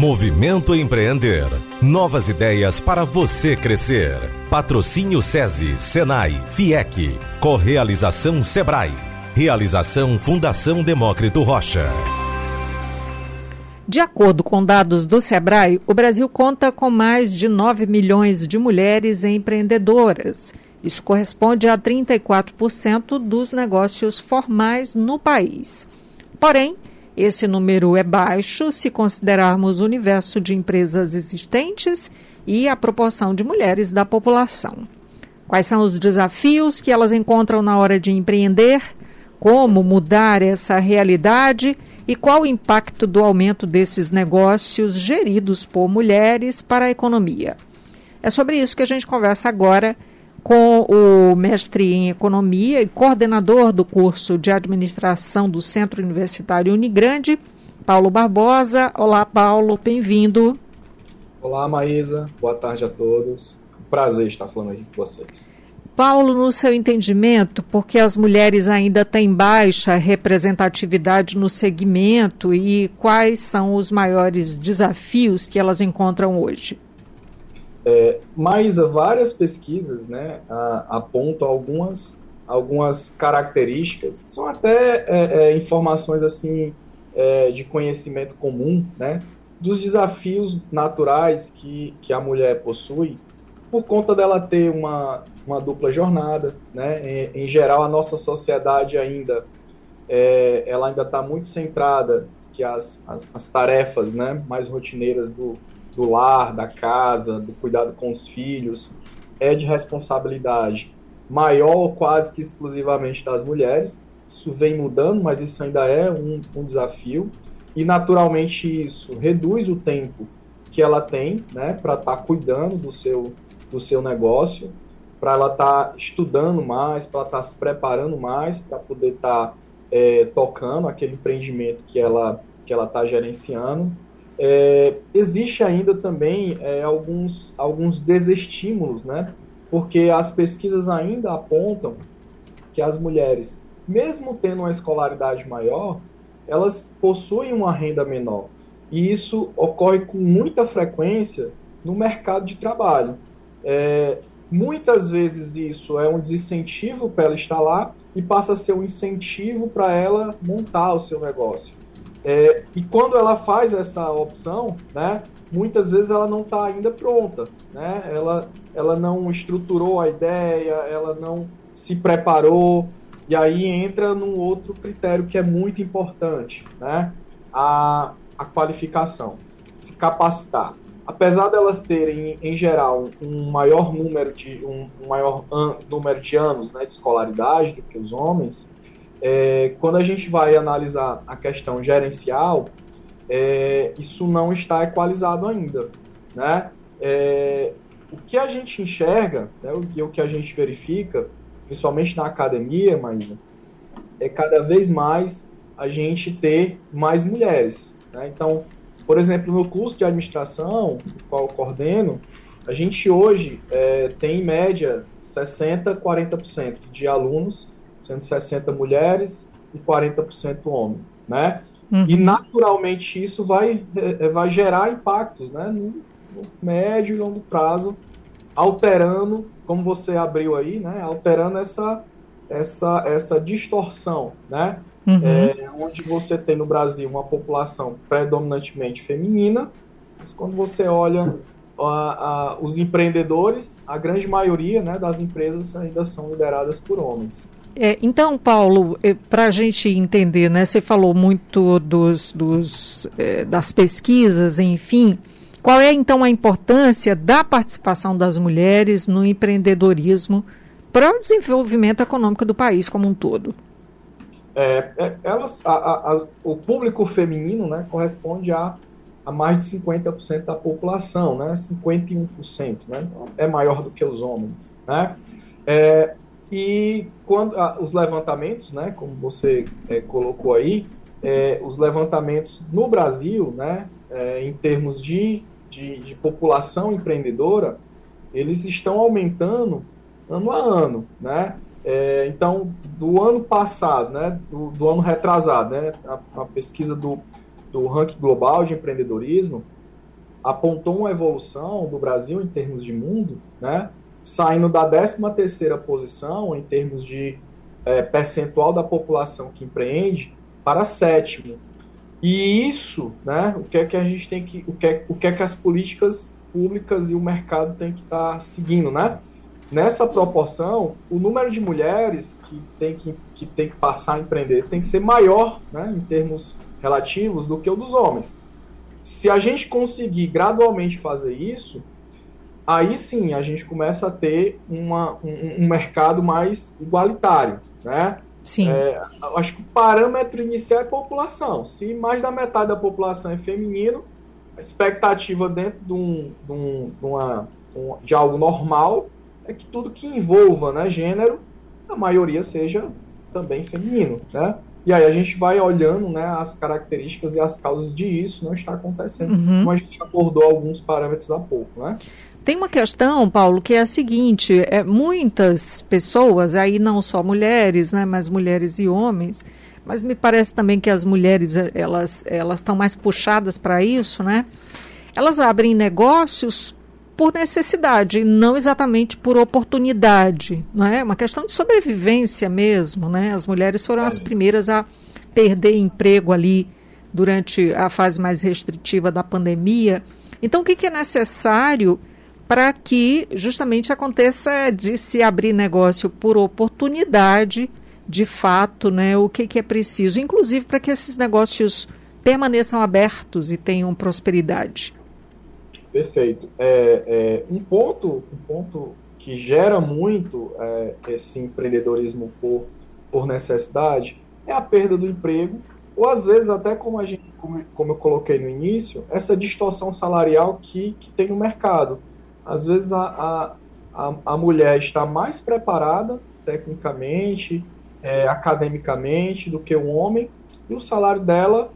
Movimento Empreender. Novas ideias para você crescer. Patrocínio SESI, Senai, FIEC. Correalização Sebrae. Realização Fundação Demócrito Rocha. De acordo com dados do Sebrae, o Brasil conta com mais de 9 milhões de mulheres empreendedoras. Isso corresponde a 34% dos negócios formais no país. Porém, esse número é baixo se considerarmos o universo de empresas existentes e a proporção de mulheres da população. Quais são os desafios que elas encontram na hora de empreender? Como mudar essa realidade? E qual o impacto do aumento desses negócios geridos por mulheres para a economia? É sobre isso que a gente conversa agora com o mestre em economia e coordenador do curso de administração do Centro Universitário Unigrande, Paulo Barbosa. Olá, Paulo, bem-vindo. Olá, Maísa. Boa tarde a todos. Prazer estar falando aí com vocês. Paulo, no seu entendimento, porque as mulheres ainda têm baixa representatividade no segmento e quais são os maiores desafios que elas encontram hoje? É, mas várias pesquisas né, apontam algumas, algumas características que são até é, é, informações assim é, de conhecimento comum, né, dos desafios naturais que, que a mulher possui por conta dela ter uma, uma dupla jornada, né? Em, em geral, a nossa sociedade ainda é, ela ainda está muito centrada que as, as, as, tarefas, né, mais rotineiras do, do lar, da casa, do cuidado com os filhos, é de responsabilidade maior quase que exclusivamente das mulheres. Isso vem mudando, mas isso ainda é um, um desafio. E naturalmente isso reduz o tempo que ela tem né, para estar tá cuidando do seu, do seu negócio, para ela estar tá estudando mais, para estar tá se preparando mais, para poder estar tá, é, tocando aquele empreendimento que ela que ela está gerenciando. É, existe ainda também é, alguns, alguns desestímulos, né? Porque as pesquisas ainda apontam que as mulheres, mesmo tendo uma escolaridade maior, elas possuem uma renda menor. E isso ocorre com muita frequência no mercado de trabalho. É, muitas vezes isso é um desincentivo para ela estar lá e passa a ser um incentivo para ela montar o seu negócio. É, e quando ela faz essa opção, né, muitas vezes ela não está ainda pronta, né? Ela, ela não estruturou a ideia, ela não se preparou, e aí entra num outro critério que é muito importante, né? A, a qualificação, se capacitar apesar delas terem, em geral, um maior número de, um, maior an, número de anos né, de escolaridade do que os homens, é, quando a gente vai analisar a questão gerencial, é, isso não está equalizado ainda. Né? É, o que a gente enxerga, né, o, o que a gente verifica, principalmente na academia, mas é cada vez mais a gente ter mais mulheres. Né? Então, por exemplo, no curso de administração, o qual eu coordeno, a gente hoje é, tem em média 60%, 40% de alunos, sendo 60% mulheres e 40% homens, né? Uhum. E naturalmente isso vai, é, vai gerar impactos né, no, no médio e longo prazo, alterando, como você abriu aí, né, alterando essa, essa, essa distorção, né? uhum. é, onde você tem no Brasil uma população predominantemente feminina, mas quando você olha a, a, os empreendedores, a grande maioria né, das empresas ainda são lideradas por homens. É, então, Paulo, é, para a gente entender, né, você falou muito dos, dos, é, das pesquisas, enfim. Qual é então a importância da participação das mulheres no empreendedorismo para o desenvolvimento econômico do país como um todo? É, é, elas, a, a, a, o público feminino né, corresponde a, mais de 50% da população, né, 51%, né, é maior do que os homens. Né? É, e quando os levantamentos, né, como você é, colocou aí, é, os levantamentos no Brasil, né, é, em termos de, de, de população empreendedora, eles estão aumentando ano a ano, né? É, então, do ano passado, né, do, do ano retrasado, né, a, a, pesquisa do, do ranking global de empreendedorismo, apontou uma evolução do Brasil em termos de mundo, né, saindo da 13ª posição em termos de é, percentual da população que empreende para sétimo. E isso, né, o que é que a gente tem que, o que é, o que, é que as políticas públicas e o mercado tem que estar tá seguindo, né? Nessa proporção, o número de mulheres que tem que, que tem que passar a empreender tem que ser maior, né, em termos relativos, do que o dos homens. Se a gente conseguir gradualmente fazer isso, aí sim a gente começa a ter uma, um, um mercado mais igualitário, né? Sim. É, acho que o parâmetro inicial é população. Se mais da metade da população é feminino, a expectativa dentro de, um, de, um, de, uma, de algo normal é que tudo que envolva né, gênero, a maioria seja também feminino, né? E aí a gente vai olhando né, as características e as causas de isso não está acontecendo, uhum. como a gente abordou alguns parâmetros há pouco, né? Tem uma questão, Paulo, que é a seguinte: é, muitas pessoas, aí não só mulheres, né, mas mulheres e homens, mas me parece também que as mulheres elas elas estão mais puxadas para isso, né? Elas abrem negócios por necessidade, não exatamente por oportunidade, não é? Uma questão de sobrevivência mesmo, né? As mulheres foram as primeiras a perder emprego ali durante a fase mais restritiva da pandemia. Então, o que, que é necessário para que justamente aconteça de se abrir negócio por oportunidade, de fato, né, o que, que é preciso, inclusive para que esses negócios permaneçam abertos e tenham prosperidade. Perfeito. É, é, um ponto, um ponto que gera muito é, esse empreendedorismo por, por necessidade é a perda do emprego, ou às vezes até como a gente, como, como eu coloquei no início, essa distorção salarial que, que tem no mercado às vezes a, a, a, mulher está mais preparada tecnicamente, é, academicamente do que o homem, e o salário dela,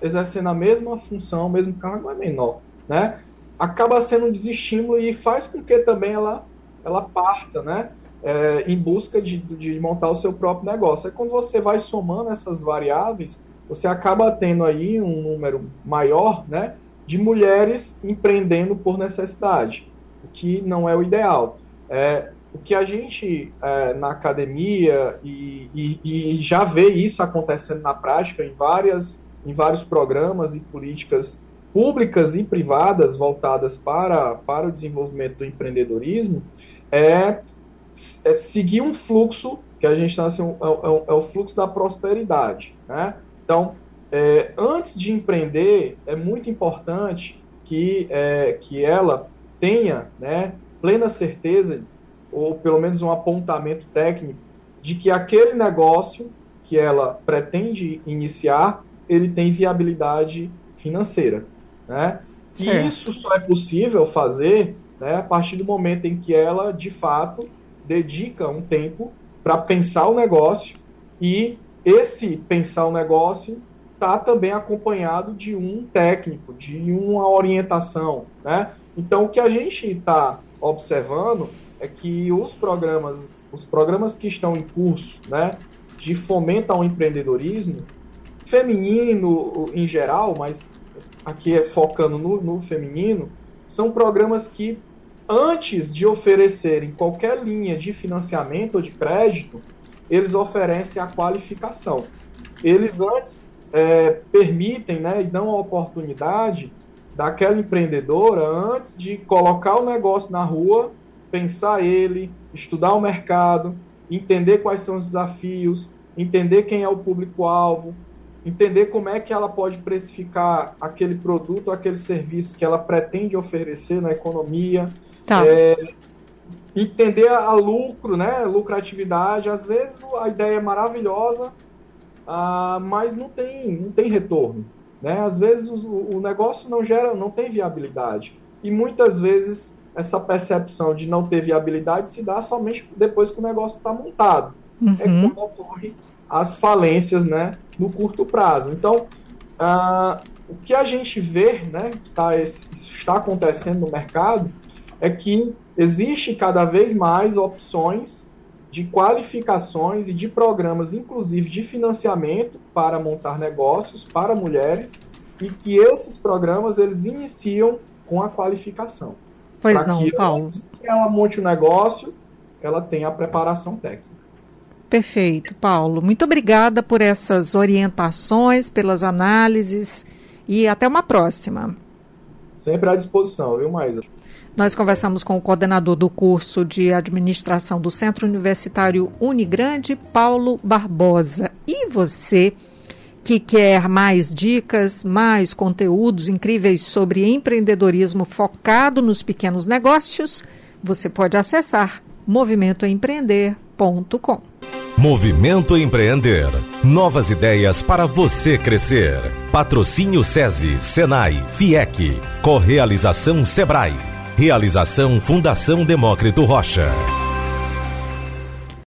exercendo a mesma função, o mesmo cargo, é menor. Né? Acaba sendo um desestímulo e faz com que também ela, ela parta né? É, em busca de, de montar o seu próprio negócio. Aí quando você vai somando essas variáveis, você acaba tendo aí um número maior né, de mulheres empreendendo por necessidade o que não é o ideal. É, o que a gente é, na academia e, e, e, já vê isso acontecendo na prática em várias em vários programas e políticas públicas e privadas voltadas para, para o desenvolvimento do empreendedorismo é, é seguir um fluxo que a gente está assim, é, é, é, o fluxo da prosperidade, né? Então, é, antes de empreender é muito importante que que ela tenha né, plena certeza, ou pelo menos um apontamento técnico, de que aquele negócio que ela pretende iniciar, ele tem viabilidade financeira. Né? E isso só é possível fazer né, a partir do momento em que ela, de fato, dedica um tempo para pensar o negócio e esse pensar o negócio está também acompanhado de um técnico, de uma orientação, né? Então, o que a gente está observando é que os programas, os programas que estão em curso, né, de fomento ao empreendedorismo, feminino em geral, mas aqui é focando no, no feminino, são programas que, antes de oferecerem qualquer linha de financiamento ou de crédito, eles oferecem a qualificação. Eles antes é, permitem né, e dão a oportunidade daquela empreendedora antes de colocar o negócio na rua, pensar ele, estudar o mercado, entender quais são os desafios, entender quem é o público-alvo, entender como é que ela pode precificar aquele produto, aquele serviço que ela pretende oferecer na economia. Tá. É, entender a lucro, né, lucratividade. Às vezes a ideia é maravilhosa, ah, mas não tem, não tem retorno. Né? Às vezes o, o negócio não gera, não tem viabilidade. E muitas vezes essa percepção de não ter viabilidade se dá somente depois que o negócio está montado. Uhum. É quando ocorre as falências né, no curto prazo. Então, uh, o que a gente vê, né, que tá, isso está acontecendo no mercado, é que existe cada vez mais opções de qualificações e de programas, inclusive de financiamento para montar negócios para mulheres, e que esses programas eles iniciam com a qualificação. Pois não, que Paulo. Que ela monte o um negócio, ela tenha a preparação técnica. Perfeito, Paulo. Muito obrigada por essas orientações, pelas análises e até uma próxima. Sempre à disposição, viu, Maísa? Nós conversamos com o coordenador do curso de administração do Centro Universitário Unigrande, Paulo Barbosa. E você que quer mais dicas, mais conteúdos incríveis sobre empreendedorismo focado nos pequenos negócios, você pode acessar movimentoempreender.com. Movimento Empreender. Novas ideias para você crescer. Patrocínio SESI, Senai, FIEC. Correalização Sebrae. Realização Fundação Demócrito Rocha.